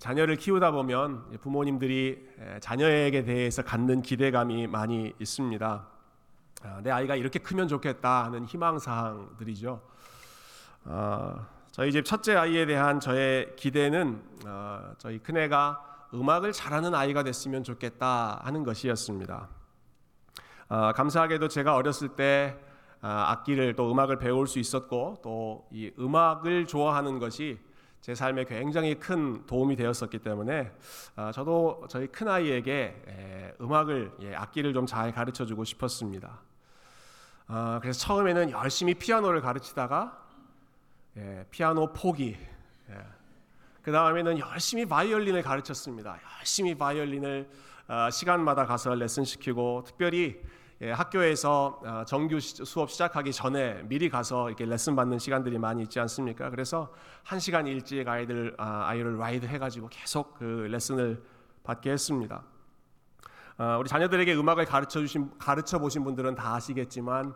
자녀를 키우다 보면 부모님들이 자녀에게 대해서 갖는 기대감이 많이 있습니다. 아, 내 아이가 이렇게 크면 좋겠다 하는 희망 사항들이죠. 어, 저희 집 첫째 아이에 대한 저의 기대는 어, 저희 큰 애가 음악을 잘하는 아이가 됐으면 좋겠다 하는 것이었습니다. 어, 감사하게도 제가 어렸을 때 악기를 또 음악을 배울 수 있었고 또 이 음악을 좋아하는 것이 제 삶에 굉장히 큰 도움이 되었었기 때문에 저도 저희 큰 아이에게 음악을 예, 악기를 좀 잘 가르쳐 주고 싶었습니다. 어, 그래서 처음에는 열심히 피아노를 가르치다가 예, 피아노 포기. 예. 그 다음에는 열심히 바이올린을 가르쳤습니다. 열심히 바이올린을 어, 시간마다 가서 레슨 시키고 특별히 예, 학교에서 어, 정규 수업 시작하기 전에 미리 가서 이렇게 레슨 받는 시간들이 많이 있지 않습니까? 그래서 한 시간 일찍 아이들 아, 아이를 라이드 해가지고 계속 그 레슨을 받게 했습니다. 어, 우리 자녀들에게 음악을 가르쳐 주신 가르쳐 보신 분들은 다 아시겠지만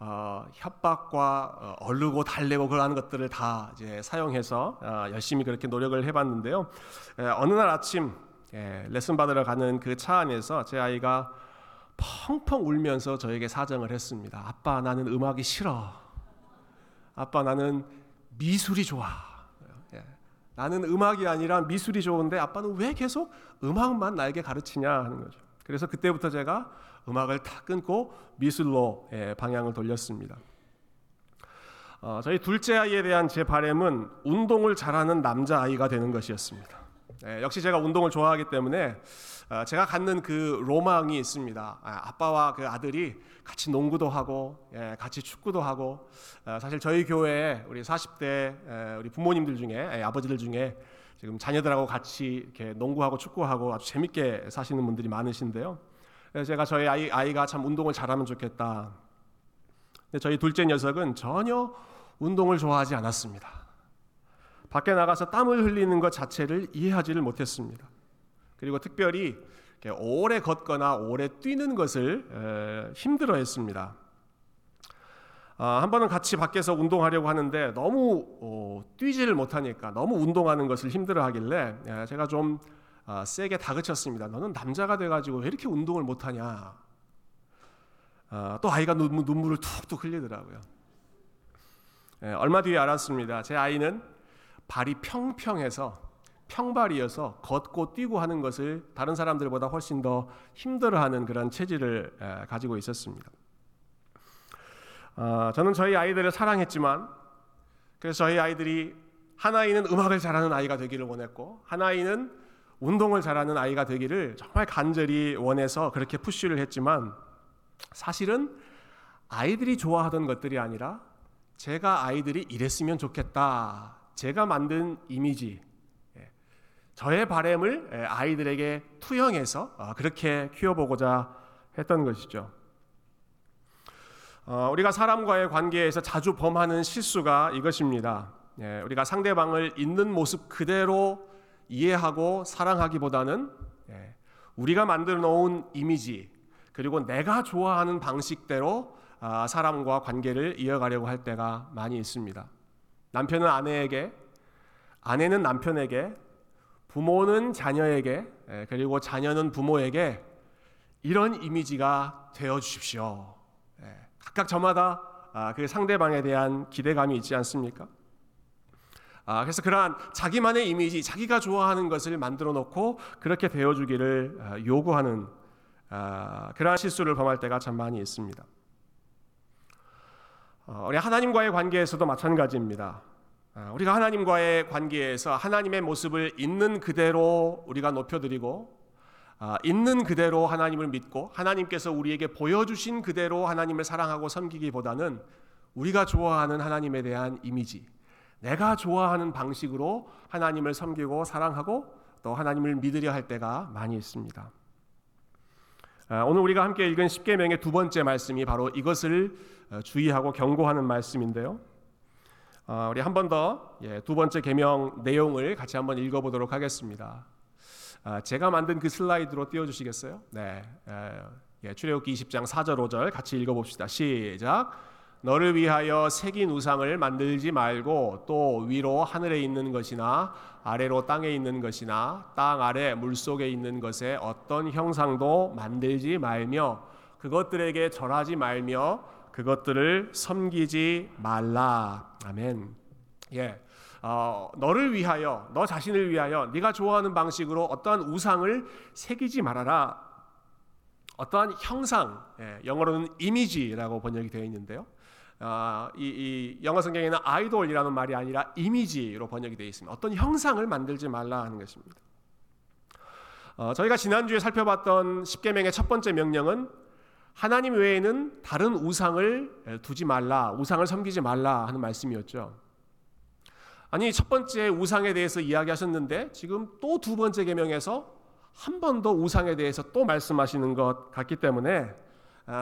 어, 협박과 어, 얼르고 달래고 그러는 것들을 다 이제 사용해서 어, 열심히 그렇게 노력을 해봤는데요. 에, 어느 날 아침 예, 레슨 받으러 가는 그 차 안에서 제 아이가 펑펑 울면서 저에게 사정을 했습니다. 아빠 나는 음악이 싫어. 아빠 나는 미술이 좋아. 예. 나는 음악이 아니라 미술이 좋은데 아빠는 왜 계속 음악만 나에게 가르치냐 하는 거죠. 그래서 그때부터 제가 음악을 다 끊고 미술로 예, 방향을 돌렸습니다. 어, 저희 둘째 아이에 대한 제 바램은 운동을 잘하는 남자 아이가 되는 것이었습니다. 예, 역시 제가 운동을 좋아하기 때문에 어, 제가 갖는 그 로망이 있습니다. 아, 빠와 그 아들이 같이 농구도 하고 예, 같이 축구도 하고 어, 사실 저희 교회에 우리 40대 우리 부모님들 중에 아버지들 중에 지금 자녀들하고 같이 이렇게 농구하고 축구하고 아주 재밌게 사시는 분들이 많으신데요. 제가 저희 아이, 아이가 참 운동을 잘하면 좋겠다. 근데 저희 둘째 녀석은 전혀 운동을 좋아하지 않았습니다. 밖에 나가서 땀을 흘리는 것 자체를 이해하지를 못했습니다. 그리고 특별히 오래 걷거나 오래 뛰는 것을 힘들어 했습니다. 아, 한 번은 같이 밖에서 운동하려고 하는데 너무 어, 뛰지를 못하니까 너무 운동하는 것을 힘들어 하길래 예, 제가 좀 아, 세게 다그쳤습니다. 너는 남자가 돼가지고 왜 이렇게 운동을 못하냐? 아, 또 아이가 눈, 물을 툭툭 흘리더라고요. 예, 얼마 뒤에 알았습니다. 제 아이는 발이 평평해서 평발이어서 걷고 뛰고 하는 것을 다른 사람들보다 훨씬 더 힘들어하는 그런 체질을 예, 가지고 있었습니다. 어, 저는 저희 아이들을 사랑했지만 그래서 저희 아이들이 한 아이는 음악을 잘하는 아이가 되기를 원했고 한 아이는 운동을 잘하는 아이가 되기를 정말 간절히 원해서 그렇게 푸쉬를 했지만 사실은 아이들이 좋아하던 것들이 아니라 제가 아이들이 이랬으면 좋겠다. 제가 만든 이미지, 예, 저의 바램을 예, 아이들에게 투영해서 어, 그렇게 키워보고자 했던 것이죠. 어, 우리가 사람과의 관계에서 자주 범하는 실수가 이것입니다. 예, 우리가 상대방을 있는 모습 그대로 이해하고 사랑하기보다는 예, 우리가 만들어 놓은 이미지 그리고 내가 좋아하는 방식대로 아, 사람과 관계를 이어가려고 할 때가 많이 있습니다. 남편은 아내에게, 아내는 남편에게, 부모는 자녀에게, 예, 그리고 자녀는 부모에게 이런 이미지가 되어 주십시오. 각각 저마다 아, 그 상대방에 대한 기대감이 있지 않습니까? 아, 그래서 그러한 자기만의 이미지, 자기가 좋아하는 것을 만들어 놓고 그렇게 되어주기를 아, 요구하는 그러한 실수를 범할 때가 참 많이 있습니다. 어, 우리 하나님과의 관계에서도 마찬가지입니다. 우리가 하나님과의 관계에서 하나님의 모습을 있는 그대로 우리가 높여드리고 아, 있는 그대로 하나님을 믿고 하나님께서 우리에게 보여주신 그대로 하나님을 사랑하고 섬기기보다는 우리가 좋아하는 하나님에 대한 이미지, 내가 좋아하는 방식으로 하나님을 섬기고 사랑하고 또 하나님을 믿으려 할 때가 많이 있습니다. 아, 오늘 우리가 함께 읽은 십계명의 두 번째 말씀이 바로 이것을 어, 주의하고 경고하는 말씀인데요. 아, 우리 한 번 더두 예, 번째 계명 내용을 같이 한번 읽어보도록 하겠습니다. 아, 제가 만든 그 슬라이드로 띄워주시겠어요? 네. 예, 출애굽기 20장 4절 5절 같이 읽어봅시다. 시작. 너를 위하여 새긴 우상을 만들지 말고 또 위로 하늘에 있는 것이나 아래로 땅에 있는 것이나 땅 아래 물 속에 있는 것에 어떤 형상도 만들지 말며 그것들에게 절하지 말며 그것들을 섬기지 말라. 아멘. 예. 어, 너를 위하여 너 자신을 위하여 네가 좋아하는 방식으로 어떠한 우상을 새기지 말아라. 어떠한 형상, 예, 영어로는 이미지라고 번역이 되어 있는데요. 어, 이, 이, 영어 성경에는 아이돌이라는 말이 아니라 이미지로 번역이 되어 있습니다. 어떤 형상을 만들지 말라 하는 것입니다. 어, 저희가 지난주에 살펴봤던 십계명의 첫 번째 명령은 하나님 외에는 다른 우상을 두지 말라, 우상을 섬기지 말라 하는 말씀이었죠. 아니 첫 번째 우상에 대해서 이야기하셨는데 지금 또 두 번째 계명에서 한 번 더 우상에 대해서 또 말씀하시는 것 같기 때문에 아,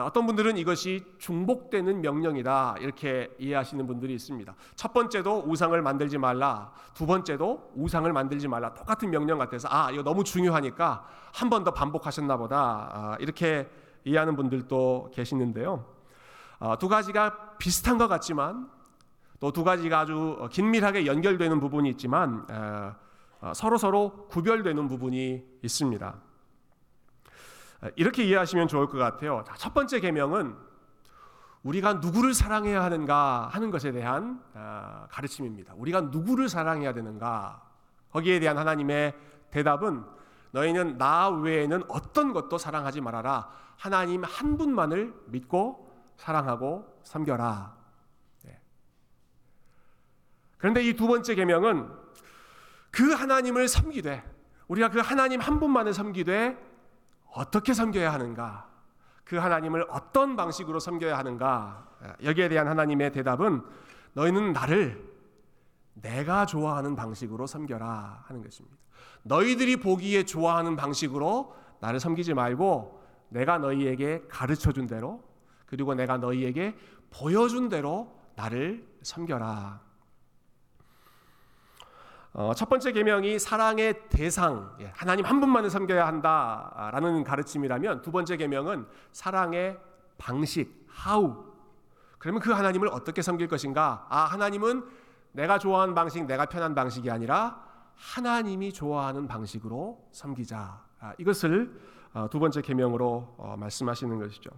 어떤 분들은 이것이 중복되는 명령이다 이렇게 이해하시는 분들이 있습니다. 첫 번째도 우상을 만들지 말라, 두 번째도 우상을 만들지 말라 똑같은 명령 같아서 아 이거 너무 중요하니까 한 번 더 반복하셨나 보다 아, 이렇게 이해하는 분들도 계시는데요. 아, 두 가지가 비슷한 것 같지만 또 두 가지가 아주 긴밀하게 연결되는 부분이 있지만 어, 서로 서로 구별되는 부분이 있습니다. 이렇게 이해하시면 좋을 것 같아요. 첫 번째 계명은 우리가 누구를 사랑해야 하는가 하는 것에 대한 어, 가르침입니다. 우리가 누구를 사랑해야 되는가 거기에 대한 하나님의 대답은 너희는 나 외에는 어떤 것도 사랑하지 말아라. 하나님 한 분만을 믿고 사랑하고 섬겨라. 그런데 이 두 번째 계명은 그 하나님을 섬기되 우리가 그 하나님 한 분만을 섬기되 어떻게 섬겨야 하는가? 그 하나님을 어떤 방식으로 섬겨야 하는가? 여기에 대한 하나님의 대답은 너희는 나를 내가 좋아하는 방식으로 섬겨라 하는 것입니다. 너희들이 보기에 좋아하는 방식으로 나를 섬기지 말고 내가 너희에게 가르쳐 준 대로 그리고 내가 너희에게 보여준 대로 나를 섬겨라. 어, 첫 번째 계명이 사랑의 대상, 예, 하나님 한 분만을 섬겨야 한다라는 가르침이라면 두 번째 계명은 사랑의 방식, how. 그러면 그 하나님을 어떻게 섬길 것인가? 아, 하나님은 내가 좋아하는 방식, 내가 편한 방식이 아니라 하나님이 좋아하는 방식으로 섬기자. 아, 이것을 어, 두 번째 계명으로 어, 말씀하시는 것이죠.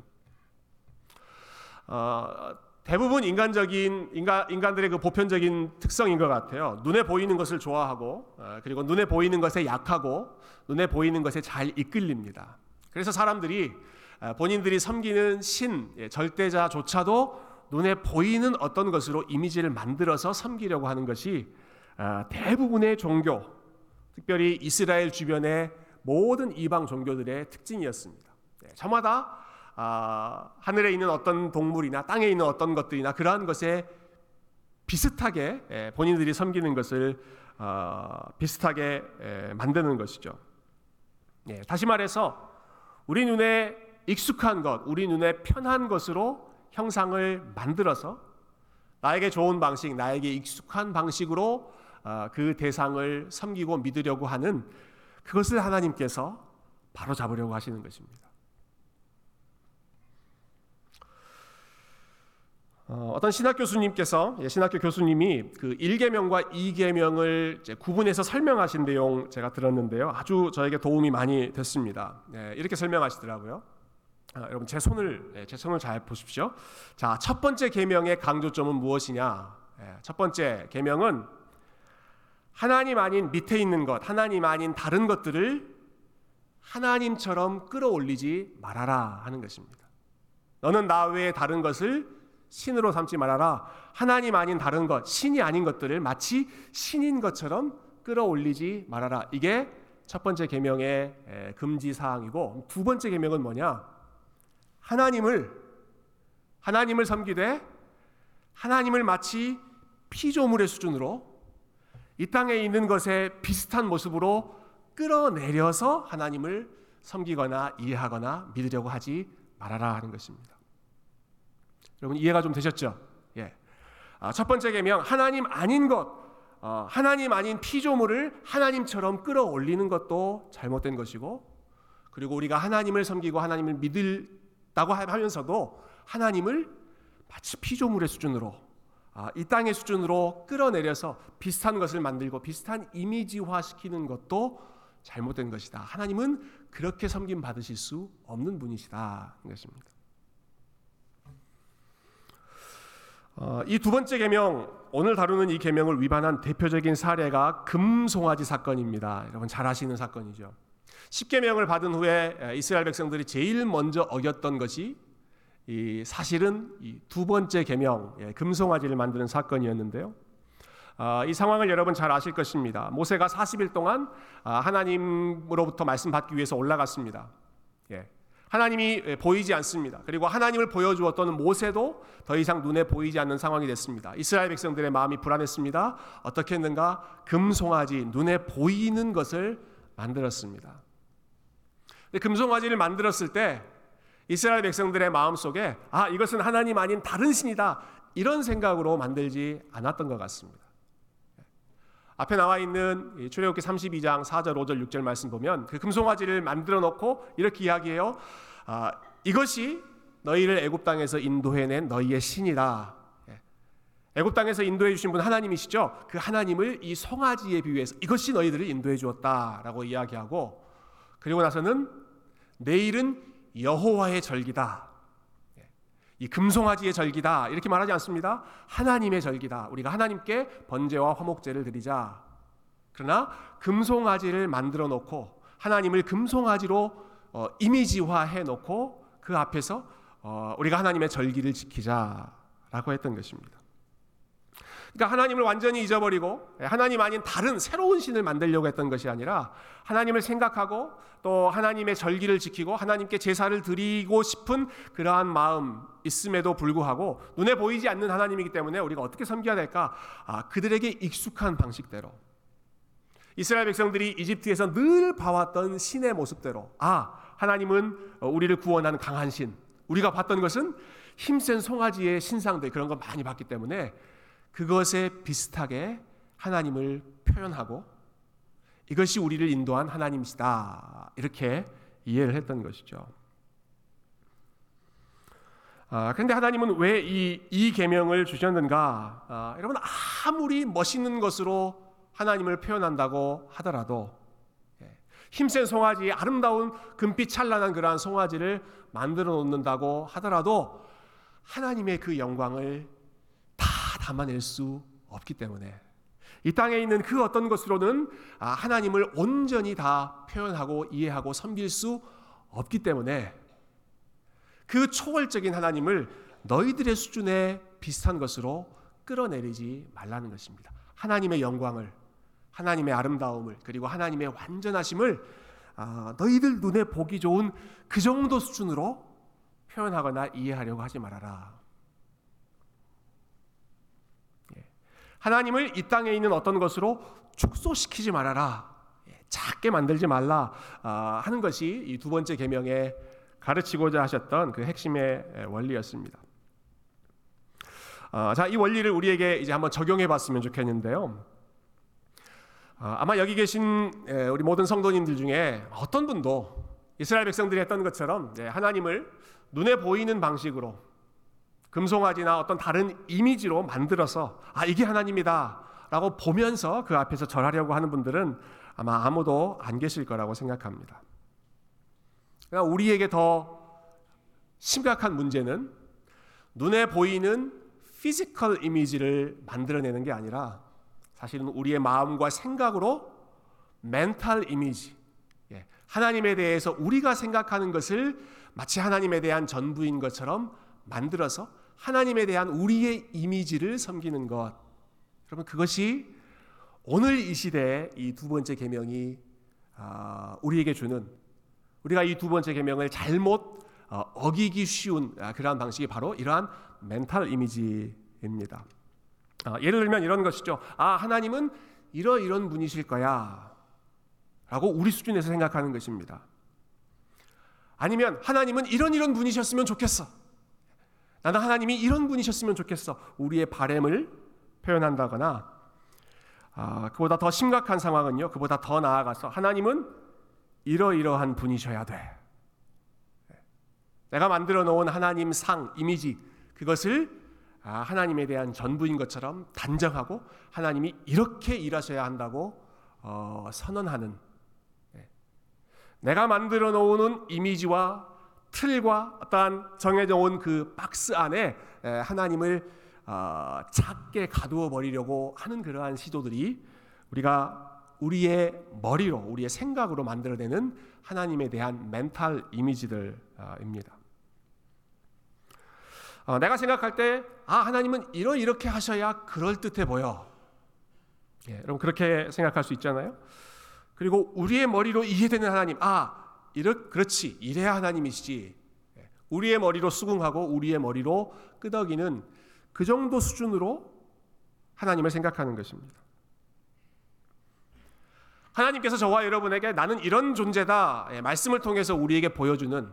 어, 대부분 인간적인 인간 인간들의 그 보편적인 특성인 것 같아요. 눈에 보이는 것을 좋아하고 어, 그리고 눈에 보이는 것에 약하고 눈에 보이는 것에 잘 이끌립니다. 그래서 사람들이 어, 본인들이 섬기는 신 예, 절대자조차도 눈에 보이는 어떤 것으로 이미지를 만들어서 섬기려고 하는 것이 어, 대부분의 종교, 특별히 이스라엘 주변의 모든 이방 종교들의 특징이었습니다. 예, 저마다 아, 하늘에 있는 어떤 동물이나 땅에 있는 어떤 것들이나 그러한 것에 비슷하게 에, 예, 본인들이 섬기는 것을 어, 비슷하게 에, 예, 만드는 것이죠. 예, 다시 말해서 우리 눈에 익숙한 것, 우리 눈에 편한 것으로 형상을 만들어서 나에게 좋은 방식, 나에게 익숙한 방식으로 어, 그 대상을 섬기고 믿으려고 하는 그것을 하나님께서 바로 잡으려고 하시는 것입니다. 어, 떤 신학 교수님께서 예, 신학교 교수님이 그 1계명과 2계명을 구분해서 설명하신 내용 제가 들었는데요. 아주 저에게 도움이 많이 됐습니다. 예, 이렇게 설명하시더라고요. 아, 여러분 제 손을 예, 제 손을 잘 보십시오. 자, 첫 번째 계명의 강조점은 무엇이냐? 예, 첫 번째 계명은 하나님 아닌 밑에 있는 것, 하나님 아닌 다른 것들을 하나님처럼 끌어올리지 말아라 하는 것입니다. 너는 나 외에 다른 것을 신으로 삼지 말아라. 하나님 아닌 다른 것, 신이 아닌 것들을 마치 신인 것처럼 끌어올리지 말아라. 이게 첫 번째 계명의 금지 사항이고 두 번째 계명은 뭐냐? 하나님을 하나님을 섬기되 하나님을 마치 피조물의 수준으로 이 땅에 있는 것에 비슷한 모습으로 끌어내려서 하나님을 섬기거나 이해하거나 믿으려고 하지 말아라 하는 것입니다. 여러분 이해가 좀 되셨죠? 예. 아, 첫 번째 계명 하나님 아닌 것, 어, 하나님 아닌 피조물을 하나님처럼 끌어올리는 것도 잘못된 것이고, 그리고 우리가 하나님을 섬기고 하나님을 믿을다고 하면서도 하나님을 마치 피조물의 수준으로 아, 이 땅의 수준으로 끌어내려서 비슷한 것을 만들고 비슷한 이미지화 시키는 것도 잘못된 것이다. 하나님은 그렇게 섬김 받으실 수 없는 분이시다. 것입니다. 어, 이 두 번째 계명 오늘 다루는 이 계명을 위반한 대표적인 사례가 금송아지 사건입니다. 여러분 잘 아시는 사건이죠. 10계명을 받은 후에 이스라엘 백성들이 제일 먼저 어겼던 것이 이 사실은 이 두 번째 계명 예, 금송아지를 만드는 사건이었는데요. 아, 이 상황을 여러분 잘 아실 것입니다. 모세가 40일 동안 아, 하나님으로부터 말씀 받기 위해서 올라갔습니다. 예. 하나님이 예, 보이지 않습니다. 그리고 하나님을 보여주었던 모세도 더 이상 눈에 보이지 않는 상황이 됐습니다. 이스라엘 백성들의 마음이 불안했습니다. 어떻게 했는가? 금송아지, 눈에 보이는 것을 만들었습니다. 금송아지를 만들었을 때 이스라엘 백성들의 마음 속에 아 이것은 하나님 아닌 다른 신이다 이런 생각으로 만들지 않았던 것 같습니다. 앞에 나와 있는 출애굽기 32장 4절, 5절, 6절 말씀 보면 그 금송아지를 만들어 놓고 이렇게 이야기해요. 아, 이것이 너희를 애굽 땅에서 인도해낸 너희의 신이다. 예. 애굽 땅에서 인도해 주신 분 하나님이시죠. 그 하나님을 이 송아지에 비유해서 이것이 너희들을 인도해 주었다라고 이야기하고 그리고 나서는 내일은 여호와의 절기다. 예. 이 금송아지의 절기다. 이렇게 말하지 않습니다. 하나님의 절기다. 우리가 하나님께 번제와 화목제를 드리자. 그러나 금송아지를 만들어 놓고 하나님을 금송아지로 어, 이미지화해 놓고 그 앞에서 어, 우리가 하나님의 절기를 지키자라고 했던 것입니다. 그러니까 하나님을 완전히 잊어버리고 하나님 아닌 다른 새로운 신을 만들려고 했던 것이 아니라 하나님을 생각하고 또 하나님의 절기를 지키고 하나님께 제사를 드리고 싶은 그러한 마음 있음에도 불구하고 눈에 보이지 않는 하나님이기 때문에 우리가 어떻게 섬겨야 될까? 아, 그들에게 익숙한 방식대로 이스라엘 백성들이 이집트에서 늘 봐왔던 신의 모습대로 아 하나님은 우리를 구원하는 강한 신 우리가 봤던 것은 힘센 송아지의 신상들 그런 거 많이 봤기 때문에 그것에 비슷하게 하나님을 표현하고 이것이 우리를 인도한 하나님이시다. 이렇게 이해를 했던 것이죠. 아, 근데 하나님은 왜 이, 이 계명을 주셨는가? 아, 여러분, 아무리 멋있는 것으로 하나님을 표현한다고 하더라도, 예, 힘센 송아지, 아름다운 금빛 찬란한 그러한 송아지를 만들어 놓는다고 하더라도, 하나님의 그 영광을 담아낼 수 없기 때문에 이 땅에 있는 그 어떤 것으로는 아, 하나님을 온전히 다 표현하고 이해하고 섬길 수 없기 때문에 그 초월적인 하나님을 너희들의 수준에 비슷한 것으로 끌어내리지 말라는 것입니다. 하나님의 영광을, 하나님의 아름다움을, 그리고 하나님의 완전하심을 아, 너희들 눈에 보기 좋은 그 정도 수준으로 표현하거나 이해하려고 하지 말아라. 하나님을 이 땅에 있는 어떤 것으로 축소시키지 말아라. 예, 작게 만들지 말라 아, 하는 것이 이 두 번째 계명에 가르치고자 하셨던 그 핵심의 원리였습니다. 아, 자, 이 원리를 우리에게 이제 한번 적용해 봤으면 좋겠는데요. 아, 아마 여기 계신 우리 모든 성도님들 중에 어떤 분도 이스라엘 백성들이 했던 것처럼 하나님을 눈에 보이는 방식으로 금송아지나 어떤 다른 이미지로 만들어서 아 이게 하나님이다라고 보면서 그 앞에서 절하려고 하는 분들은 아마 아무도 안 계실 거라고 생각합니다. 그러니까 우리에게 더 심각한 문제는 눈에 보이는 physical 이미지를 만들어내는 게 아니라 사실은 우리의 마음과 생각으로 멘탈 이미지, 예, 하나님에 대해서 우리가 생각하는 것을 마치 하나님에 대한 전부인 것처럼 만들어서 하나님에 대한 우리의 이미지를 섬기는 것. 여러분 그것이 오늘 이 시대의 이두 번째 계명이 아, 우리에게 주는 우리가 이 두 번째 계명을 잘못 어, 어기기 쉬운 아, 그러한 방식이 바로 이러한 멘탈 이미지입니다. 아, 예를 들면 이런 것이죠. 아 하나님은 이러 이런 분이실 거야. 라고 우리 수준에서 생각하는 것입니다. 아니면 하나님은 이런 이런 분이셨으면 좋겠어. 나는 하나님이 이런 분이셨으면 좋겠어. 우리의 바램을 표현한다거나 아, 그보다 더 심각한 상황은요. 그보다 더 나아가서 하나님은 이러이러한 분이셔야 돼. 내가 만들어 놓은 하나님 상, 이미지 그것을 아, 하나님에 대한 전부인 것처럼 단정하고 하나님이 이렇게 일하셔야 한다고 어, 선언하는 네. 내가 만들어 놓은 이미지와 틀과 어떠한 정해져 온 그 박스 안에 하나님을 어, 작게 가두어 버리려고 하는 그러한 시도들이 우리가 우리의 머리로 우리의 생각으로 만들어내는 하나님에 대한 멘탈 이미지들입니다. 어, 내가 생각할 때, 아, 하나님은 이러 이렇게 하셔야 그럴듯해 보여. 예, 여러분, 그렇게 생각할 수 있잖아요. 그리고 우리의 머리로 이해되는 하나님, 아, 이렇, 그렇지, 이래야 하나님이시지. 예, 우리의 머리로 수긍하고 우리의 머리로 끄덕이는 그 정도 수준으로 하나님을 생각하는 것입니다. 하나님께서 저와 여러분에게 나는 이런 존재다. 예, 말씀을 통해서 우리에게 보여주는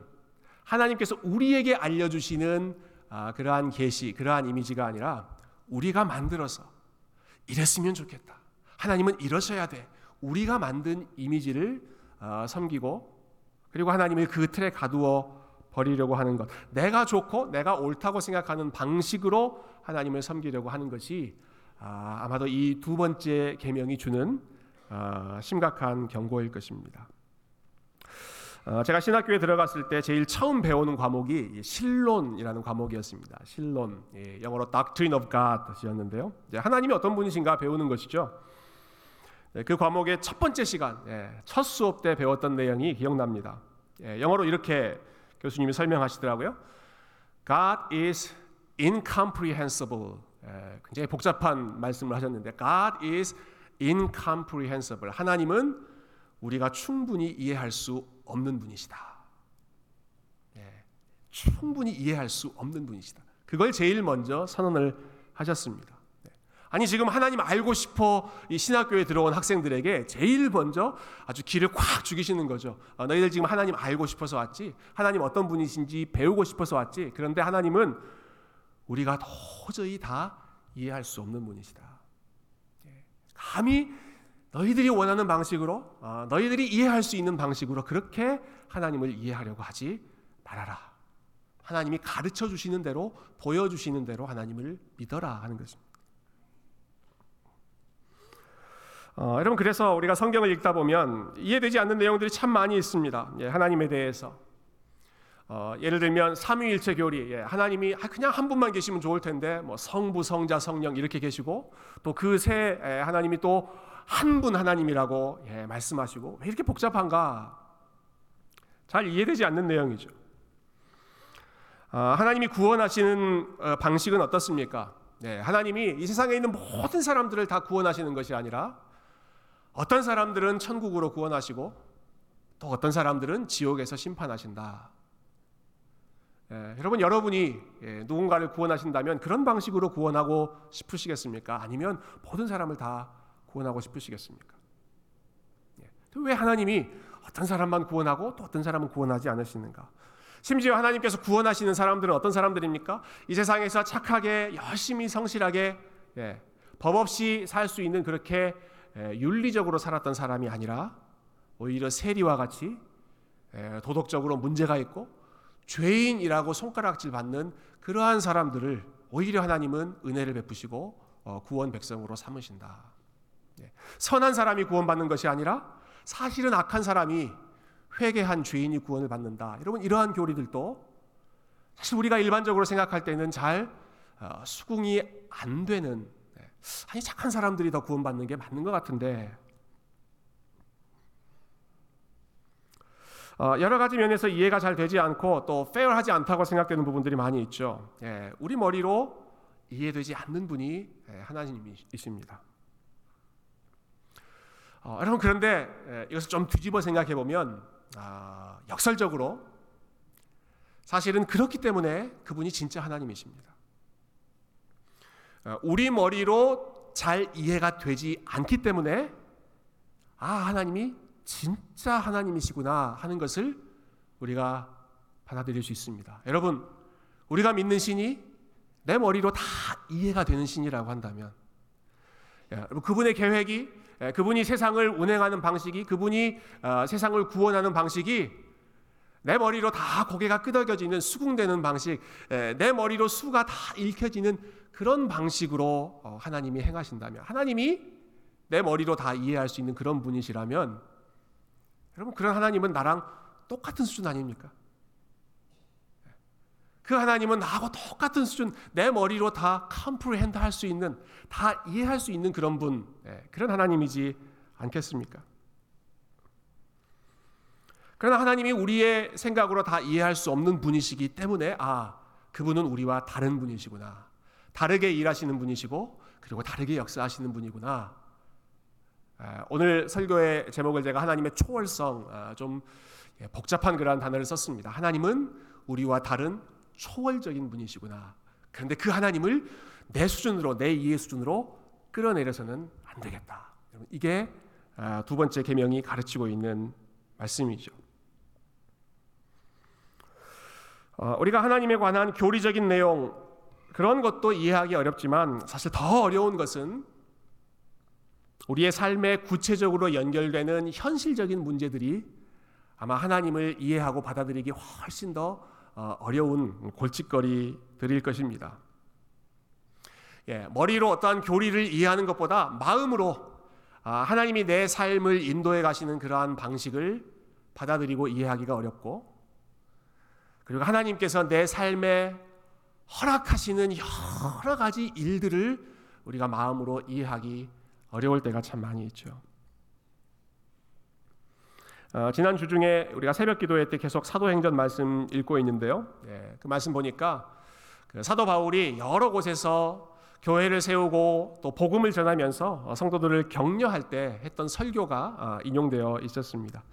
하나님께서 우리에게 알려주시는 아, 그러한 계시, 그러한 이미지가 아니라 우리가 만들어서 이랬으면 좋겠다. 하나님은 이러셔야 돼. 우리가 만든 이미지를 어, 섬기고 그리고 하나님을 그 틀에 가두어 버리려고 하는 것. 내가 좋고 내가 옳다고 생각하는 방식으로 하나님을 섬기려고 하는 것이 아, 아마도 이 두 번째 계명이 주는 아, 심각한 경고일 것입니다. 어, 제가 신학교에 들어갔을 때 제일 처음 배우는 과목이 신론이라는 과목이었습니다. 신론, 예, 영어로 Doctrine of God이었는데요. 하나님이 어떤 분이신가 배우는 것이죠. 네, 그 과목의 첫 번째 시간, 예, 첫 수업 때 배웠던 내용이 기억납니다. 예, 영어로 이렇게 교수님이 설명하시더라고요. God is incomprehensible. 굉장히 복잡한 말씀을 하셨는데, God is incomprehensible. 하나님은 우리가 충분히 이해할 수 없는 분이시다. 예, 충분히 이해할 수 없는 분이시다. 그걸 제일 먼저 선언을 하셨습니다. 네. 아니 지금 하나님 알고 싶어 이 신학교에 들어온 학생들에게 제일 먼저 아주 길을 꽉 죽이시는 거죠. 어, 너희들 지금 하나님 알고 싶어서 왔지. 하나님 어떤 분이신지 배우고 싶어서 왔지. 그런데 하나님은 우리가 도저히 다 이해할 수 없는 분이시다. 예. 감히 너희들이 원하는 방식으로 어, 너희들이 이해할 수 있는 방식으로 그렇게 하나님을 이해하려고 하지 말아라. 하나님이 가르쳐 주시는 대로 보여 주시는 대로 하나님을 믿어라 하는 것입니다. 어, 여러분 그래서 우리가 성경을 읽다 보면 이해되지 않는 내용들이 참 많이 있습니다. 예, 하나님에 대해서 어, 예를 들면 삼위일체 교리, 예, 하나님이 그냥 한 분만 계시면 좋을 텐데 뭐 성부, 성자, 성령 이렇게 계시고 또 그세 예, 하나님이 또 한 분 하나님이라고 예, 말씀하시고 왜 이렇게 복잡한가? 잘 이해되지 않는 내용이죠. 아, 하나님이 구원하시는 어, 방식은 어떻습니까? 네, 하나님이 이 세상에 있는 모든 사람들을 다 구원하시는 것이 아니라 어떤 사람들은 천국으로 구원하시고 또 어떤 사람들은 지옥에서 심판하신다. 예, 여러분 여러분이 예, 누군가를 구원하신다면 그런 방식으로 구원하고 싶으시겠습니까? 아니면 모든 사람을 다 구원하고 싶으시겠습니까? 예. 왜 하나님이 어떤 사람만 구원하고 또 어떤 사람은 구원하지 않으시는가? 심지어 하나님께서 구원하시는 사람들은 어떤 사람들입니까? 이 세상에서 착하게 열심히 성실하게 예, 법 없이 살 수 있는 그렇게 예, 윤리적으로 살았던 사람이 아니라 오히려 세리와 같이 예, 도덕적으로 문제가 있고 죄인이라고 손가락질 받는 그러한 사람들을 오히려 하나님은 은혜를 베푸시고 어, 구원 백성으로 삼으신다. 예. 선한 사람이 구원받는 것이 아니라 사실은 악한 사람이 회개한 죄인이 구원을 받는다. 여러분 이러한 교리들도 사실 우리가 일반적으로 생각할 때는 잘 어, 수긍이 안 되는 네. 아니 착한 사람들이 더 구원받는 게 맞는 것 같은데 어, 여러 가지 면에서 이해가 잘 되지 않고 또 페어하지 않다고 생각되는 부분들이 많이 있죠. 예, 우리 머리로 이해되지 않는 분이 예, 하나님이십니다. 어, 여러분 그런데 예, 이것을 좀 뒤집어 생각해 보면 아, 역설적으로 사실은 그렇기 때문에 그분이 진짜 하나님이십니다. 어, 우리 머리로 잘 이해가 되지 않기 때문에 아 하나님이 진짜 하나님이시구나 하는 것을 우리가 받아들일 수 있습니다. 여러분 우리가 믿는 신이 내 머리로 다 이해가 되는 신이라고 한다면 그분의 계획이 그분이 세상을 운행하는 방식이 그분이 어, 세상을 구원하는 방식이 내 머리로 다 고개가 끄덕여지는 수긍되는 방식, 내 머리로 수가 다 읽혀지는 그런 방식으로 어, 하나님이 행하신다면, 하나님이 내 머리로 다 이해할 수 있는 그런 분이시라면, 여러분 그런 하나님은 나랑 똑같은 수준 아닙니까? 그 하나님은 나하고 똑같은 수준, 내 머리로 다 comprehend 할 수 있는, 다 이해할 수 있는 그런 분, 그런 하나님이지 않겠습니까? 그러나 하나님이 우리의 생각으로 다 이해할 수 없는 분이시기 때문에 아, 그분은 우리와 다른 분이시구나. 다르게 일하시는 분이시고 그리고 다르게 역사하시는 분이구나. 아, 오늘 설교의 제목을 제가 하나님의 초월성 아, 좀 예, 복잡한 그러한 단어를 썼습니다. 하나님은 우리와 다른 초월적인 분이시구나. 그런데 그 하나님을 내 수준으로 내 이해 수준으로 끌어내려서는 안 되겠다. 이게 아, 두 번째 계명이 가르치고 있는 말씀이죠. 어, 우리가 하나님에 관한 교리적인 내용 그런 것도 이해하기 어렵지만 사실 더 어려운 것은 우리의 삶에 구체적으로 연결되는 현실적인 문제들이 아마 하나님을 이해하고 받아들이기 훨씬 더 어, 어려운 골칫거리들일 것입니다. 예, 머리로 어떠한 교리를 이해하는 것보다 마음으로 아, 하나님이 내 삶을 인도해 가시는 그러한 방식을 받아들이고 이해하기가 어렵고 그리고 하나님께서 내 삶에 허락하시는 여러 가지 일들을 우리가 마음으로 이해하기 어려울 때가 참 많이 있죠. 어, 지난 주 중에 우리가 새벽 기도회 때 계속 사도행전 말씀 읽고 있는데요. 예, 그 말씀 보니까 그 사도 바울이 여러 곳에서 교회를 세우고 또 복음을 전하면서 성도들을 격려할 때 했던 설교가 아, 인용되어 있었습니다.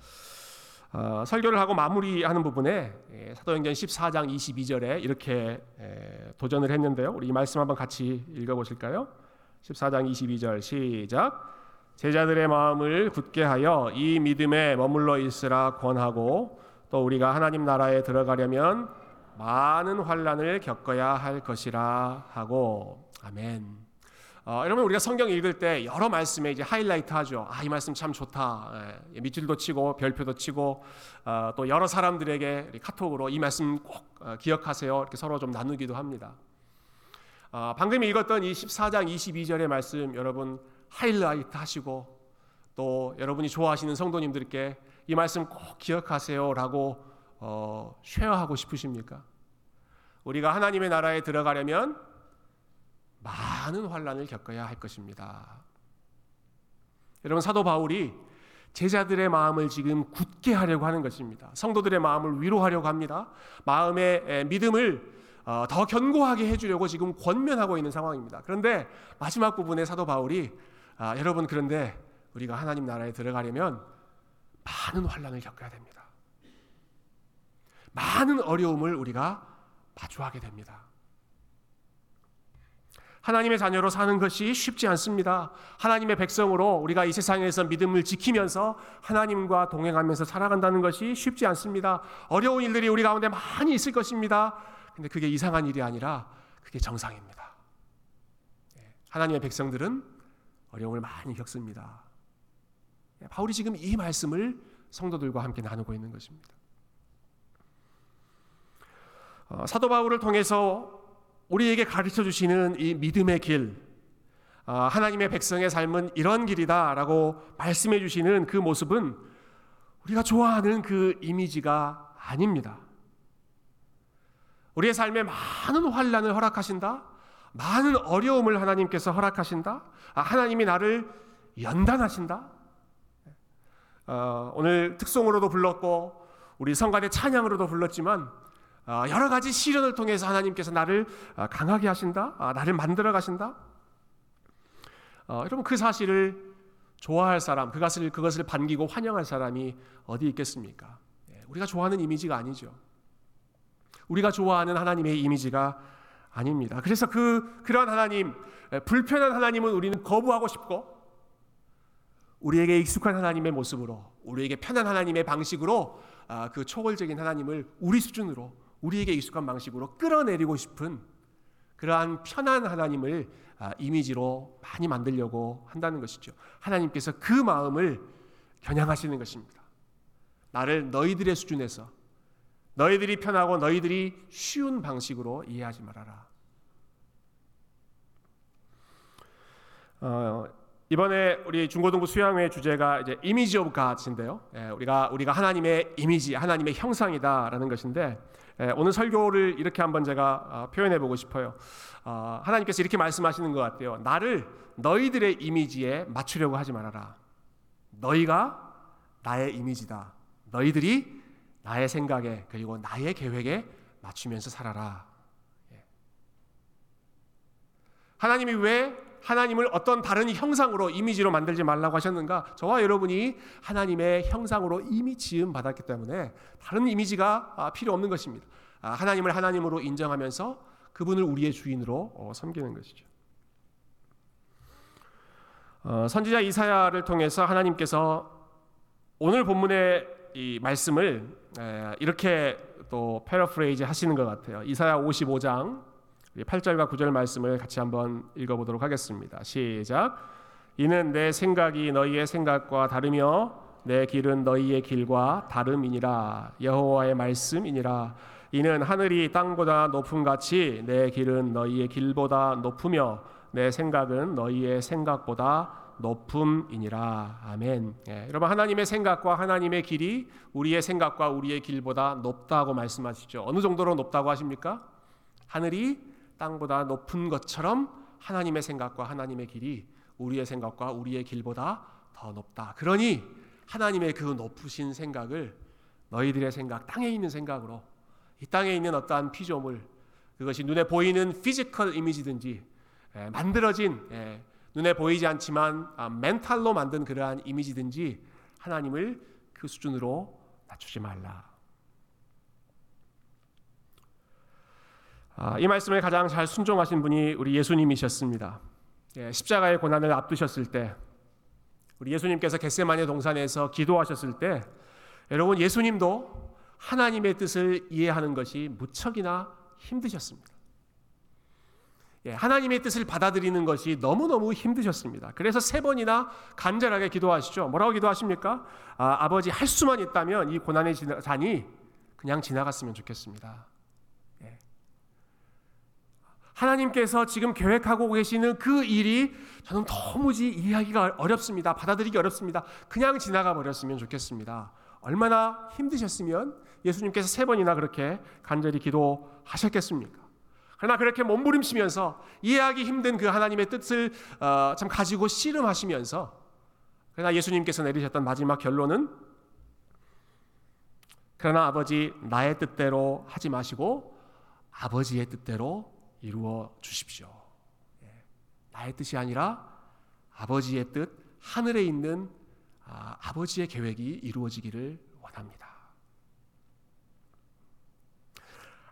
어, 설교를 하고 마무리하는 부분에 예, 사도행전 14장 22절에 이렇게 에, 도전을 했는데요. 우리 이 말씀 한번 같이 읽어보실까요? 14장 22절 시작. 제자들의 마음을 굳게 하여 이 믿음에 머물러 있으라 권하고 또 우리가 하나님 나라에 들어가려면 많은 환란을 겪어야 할 것이라 하고 아멘. 어, 여러분 우리가 성경 읽을 때 여러 말씀에 이제 하이라이트 하죠. 아, 이 말씀 참 좋다. 예, 밑줄도 치고 별표도 치고 어, 또 여러 사람들에게 카톡으로 이 말씀 꼭 어, 기억하세요. 이렇게 서로 좀 나누기도 합니다. 어, 방금 읽었던 이 14장 22절의 말씀 여러분 하이라이트 하시고 또 여러분이 좋아하시는 성도님들께 이 말씀 꼭 기억하세요라고 어, 쉐어하고 싶으십니까? 우리가 하나님의 나라에 들어가려면 많은 환란을 겪어야 할 것입니다. 여러분 사도 바울이 제자들의 마음을 지금 굳게 하려고 하는 것입니다. 성도들의 마음을 위로하려고 합니다. 마음의 믿음을 어, 더 견고하게 해주려고 지금 권면하고 있는 상황입니다. 그런데 마지막 부분에 사도 바울이 아, 여러분 그런데 우리가 하나님 나라에 들어가려면 많은 환란을 겪어야 됩니다. 많은 어려움을 우리가 마주하게 됩니다. 하나님의 자녀로 사는 것이 쉽지 않습니다. 하나님의 백성으로 우리가 이 세상에서 믿음을 지키면서 하나님과 동행하면서 살아간다는 것이 쉽지 않습니다. 어려운 일들이 우리 가운데 많이 있을 것입니다. 근데 그게 이상한 일이 아니라 그게 정상입니다. 예, 하나님의 백성들은 어려움을 많이 겪습니다. 예, 바울이 지금 이 말씀을 성도들과 함께 나누고 있는 것입니다. 어, 사도 바울을 통해서 우리에게 가르쳐 주시는 이 믿음의 길, 아, 하나님의 백성의 삶은 이런 길이다라고 말씀해 주시는 그 모습은 우리가 좋아하는 그 이미지가 아닙니다. 우리의 삶에 많은 환란을 허락하신다. 많은 어려움을 하나님께서 허락하신다. 아, 하나님이 나를 연단하신다. 어, 오늘 특송으로도 불렀고 우리 성가대 찬양으로도 불렀지만 어, 여러 가지 시련을 통해서 하나님께서 나를 어, 강하게 하신다, 아, 나를 만들어 가신다. 어, 여러분 그 사실을 좋아할 사람, 그것을 그것을 반기고 환영할 사람이 어디 있겠습니까? 예, 우리가 좋아하는 이미지가 아니죠. 우리가 좋아하는 하나님의 이미지가 아닙니다. 그래서 그 그런 하나님, 예, 불편한 하나님은 우리는 거부하고 싶고 우리에게 익숙한 하나님의 모습으로, 우리에게 편한 하나님의 방식으로 아, 그 초월적인 하나님을 우리 수준으로 우리에게 익숙한 방식으로 끌어내리고 싶은 그러한 편한 하나님을 아, 이미지로 많이 만들려고 한다는 것이죠. 하나님께서 그 마음을 겨냥하시는 것입니다. 나를 너희들의 수준에서 너희들이 편하고 너희들이 쉬운 방식으로 이해하지 말아라. 어, 이번에 우리 중고등부 수양회 주제가 이제 image of God인데요. 예, 우리가 우리가 하나님의 이미지, 하나님의 형상이다라는 것인데 예, 오늘 설교를 이렇게 한번 제가 어, 표현해 보고 싶어요. 어, 하나님께서 이렇게 말씀하시는 것 같아요. 나를 너희들의 이미지에 맞추려고 하지 말아라. 너희가 나의 이미지다. 너희들이 나의 생각에 그리고 나의 계획에 맞추면서 살아라. 예. 하나님이 왜 하나님을 어떤 다른 형상으로 이미지로 만들지 말라고 하셨는가? 저와 여러분이 하나님의 형상으로 이미 지음 받았기 때문에 다른 이미지가 아, 필요 없는 것입니다. 아, 하나님을 하나님으로 인정하면서 그분을 우리의 주인으로 어, 섬기는 것이죠. 어, 선지자 이사야를 통해서 하나님께서 오늘 본문의 이 말씀을 이렇게 또 패러프레이즈 하시는 것 같아요. 이사야 55장 8절과 9절 말씀을 같이 한번 읽어보도록 하겠습니다. 시작. 이는 내 생각이 너희의 생각과 다르며 내 길은 너희의 길과 다름이니라. 여호와의 말씀이니라. 이는 하늘이 땅보다 높음 같이 내 길은 너희의 길보다 높으며 내 생각은 너희의 생각보다 높음이니라. 아멘. 예, 여러분 하나님의 생각과 하나님의 길이 우리의 생각과 우리의 길보다 높다고 말씀하시죠. 어느 정도로 높다고 하십니까? 하늘이 땅보다 높은 것처럼 하나님의 생각과 하나님의 길이 우리의 생각과 우리의 길보다 더 높다. 그러니 하나님의 그 높으신 생각을 너희들의 생각, 땅에 있는 생각으로 이 땅에 있는 어떠한 피조물 그것이 눈에 보이는 physical 이미지든지 예, 만들어진 예, 눈에 보이지 않지만 아, mental로 만든 그러한 이미지든지 하나님을 그 수준으로 낮추지 말라. 이 말씀에 가장 잘 순종하신 분이 우리 예수님이셨습니다. 예, 십자가의 고난을 앞두셨을 때 우리 예수님께서 겟세마네 동산에서 기도하셨을 때 여러분 예수님도 하나님의 뜻을 이해하는 것이 무척이나 힘드셨습니다. 예, 하나님의 뜻을 받아들이는 것이 너무너무 힘드셨습니다. 그래서 세 번이나 간절하게 기도하시죠. 뭐라고 기도하십니까? 아, 버지할 수만 있다면 이 고난의 잔이 그냥 지나갔으면 좋겠습니다. 하나님께서 지금 계획하고 계시는 그 일이 저는 도무지 이해하기가 어렵습니다. 받아들이기 어렵습니다. 그냥 지나가 버렸으면 좋겠습니다. 얼마나 힘드셨으면 예수님께서 세 번이나 그렇게 간절히 기도하셨겠습니까? 그러나 그렇게 몸부림치면서 이해하기 힘든 그 하나님의 뜻을 어, 참 가지고 씨름하시면서 그러나 예수님께서 내리셨던 마지막 결론은 그러나 아버지 나의 뜻대로 하지 마시고 아버지의 뜻대로 이루어 주십시오. 예. 나의 뜻이 아니라 아버지의 뜻, 하늘에 있는 아, 아버지의 계획이 이루어지기를 원합니다.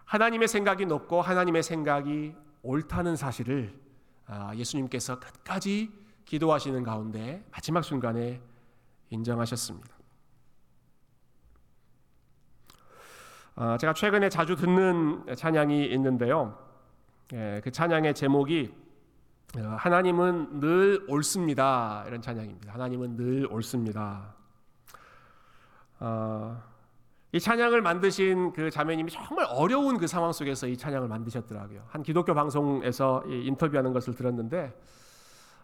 하나님의 생각이 높고 하나님의 생각이 옳다는 사실을 아, 예수님께서 끝까지 기도하시는 가운데 마지막 순간에 인정하셨습니다. 아, 제가 최근에 자주 듣는 찬양이 있는데요. 예, 그 찬양의 제목이 어, 하나님은 늘 옳습니다. 이런 찬양입니다. 하나님은 늘 옳습니다. 어, 이 찬양을 만드신 그 자매님이 정말 어려운 그 상황 속에서 이 찬양을 만드셨더라고요. 한 기독교 방송에서 인터뷰하는 것을 들었는데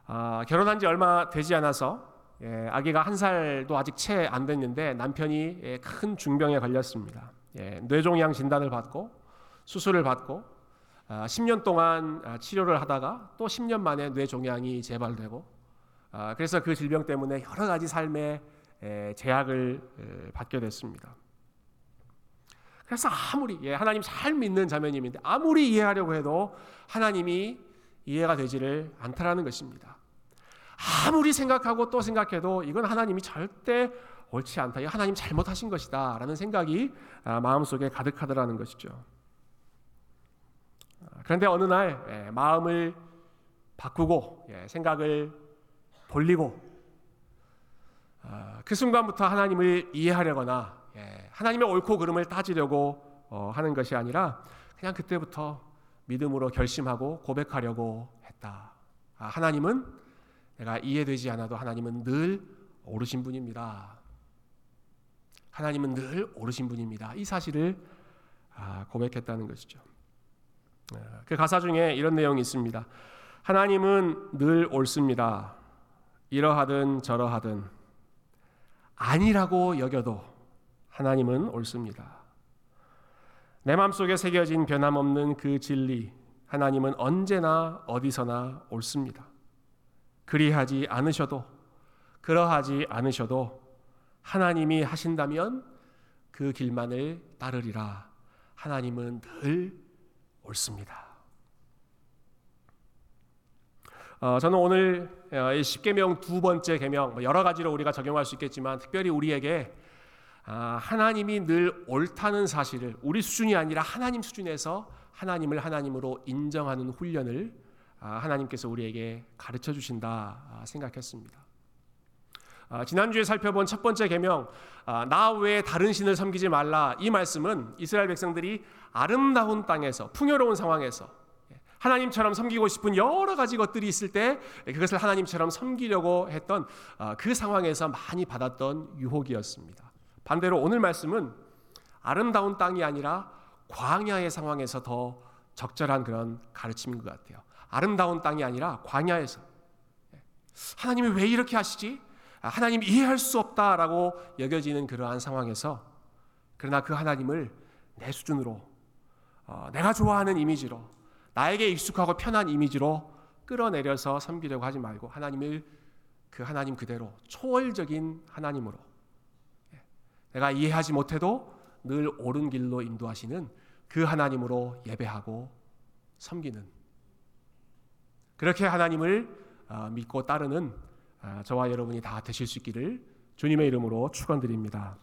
아, 결혼한 지 얼마 되지 않아서 예, 아기가 한 살도 아직 채 안 됐는데 남편이 예, 큰 중병에 걸렸습니다. 예, 뇌종양 진단을 받고 수술을 받고 10년 아, 동안 아, 치료를 하다가 또 10년 만에 뇌종양이 재발되고 아, 그래서 그 질병 때문에 여러 가지 삶의 제약을 받게 됐습니다. 그래서 아무리 예, 하나님 잘 믿는 자매님인데 아무리 이해하려고 해도 하나님이 이해가 되지를 않다라는 것입니다. 아무리 생각하고 또 생각해도 이건 하나님이 절대 옳지 않다. 하나님 잘못하신 것이다라는 생각이 마음속에 가득하더라는 것이죠. 그런데 어느 날 예, 마음을 바꾸고 예, 생각을 돌리고 어, 그 순간부터 하나님을 이해하려거나 예, 하나님의 옳고 그름을 따지려고 어, 하는 것이 아니라 그냥 그때부터 믿음으로 결심하고 고백하려고 했다. 아, 하나님은 내가 이해되지 않아도 하나님은 늘 옳으신 분입니다. 하나님은 늘 옳으신 분입니다. 이 사실을 아, 고백했다는 것이죠. 아, 그 가사 중에 이런 내용이 있습니다. 하나님은 늘 옳습니다. 이러하든 저러하든 아니라고 여겨도 하나님은 옳습니다. 내 마음속에 새겨진 변함없는 그 진리 하나님은 언제나 어디서나 옳습니다. 그리하지 않으셔도 그러하지 않으셔도 하나님이 하신다면 그 길만을 따르리라. 하나님은 늘 옳습니다. 어, 저는 오늘 어, 이 십계명 두 번째 계명 뭐 여러 가지로 우리가 적용할 수 있겠지만 특별히 우리에게 아, 하나님이 늘 옳다는 사실을 우리 수준이 아니라 하나님 수준에서 하나님을 하나님으로 인정하는 훈련을 아, 하나님께서 우리에게 가르쳐 주신다 아, 생각했습니다. 아, 지난주에 살펴본 첫 번째 계명 나 외에 다른 신을 섬기지 말라 이 말씀은 이스라엘 백성들이 아름다운 땅에서 풍요로운 상황에서 예, 하나님처럼 섬기고 싶은 여러 가지 것들이 있을 때 그것을 하나님처럼 섬기려고 했던 그 상황에서 많이 받았던 유혹이었습니다. 반대로 오늘 말씀은 아름다운 땅이 아니라 광야의 상황에서 더 적절한 그런 가르침인 것 같아요. 아름다운 땅이 아니라 광야에서 하나님이 왜 이렇게 하시지? 하나님 이해할 수 없다라고 여겨지는 그러한 상황에서 그러나 그 하나님을 내 수준으로 어, 내가 좋아하는 이미지로 나에게 익숙하고 편한 이미지로 끌어내려서 섬기려고 하지 말고 하나님을 그 하나님 그대로 초월적인 하나님으로 내가 이해하지 못해도 늘 옳은 길로 인도하시는 그 하나님으로 예배하고 섬기는 그렇게 하나님을 어, 믿고 따르는 어, 저와 여러분이 다 되실 수 있기를 주님의 이름으로 축원드립니다.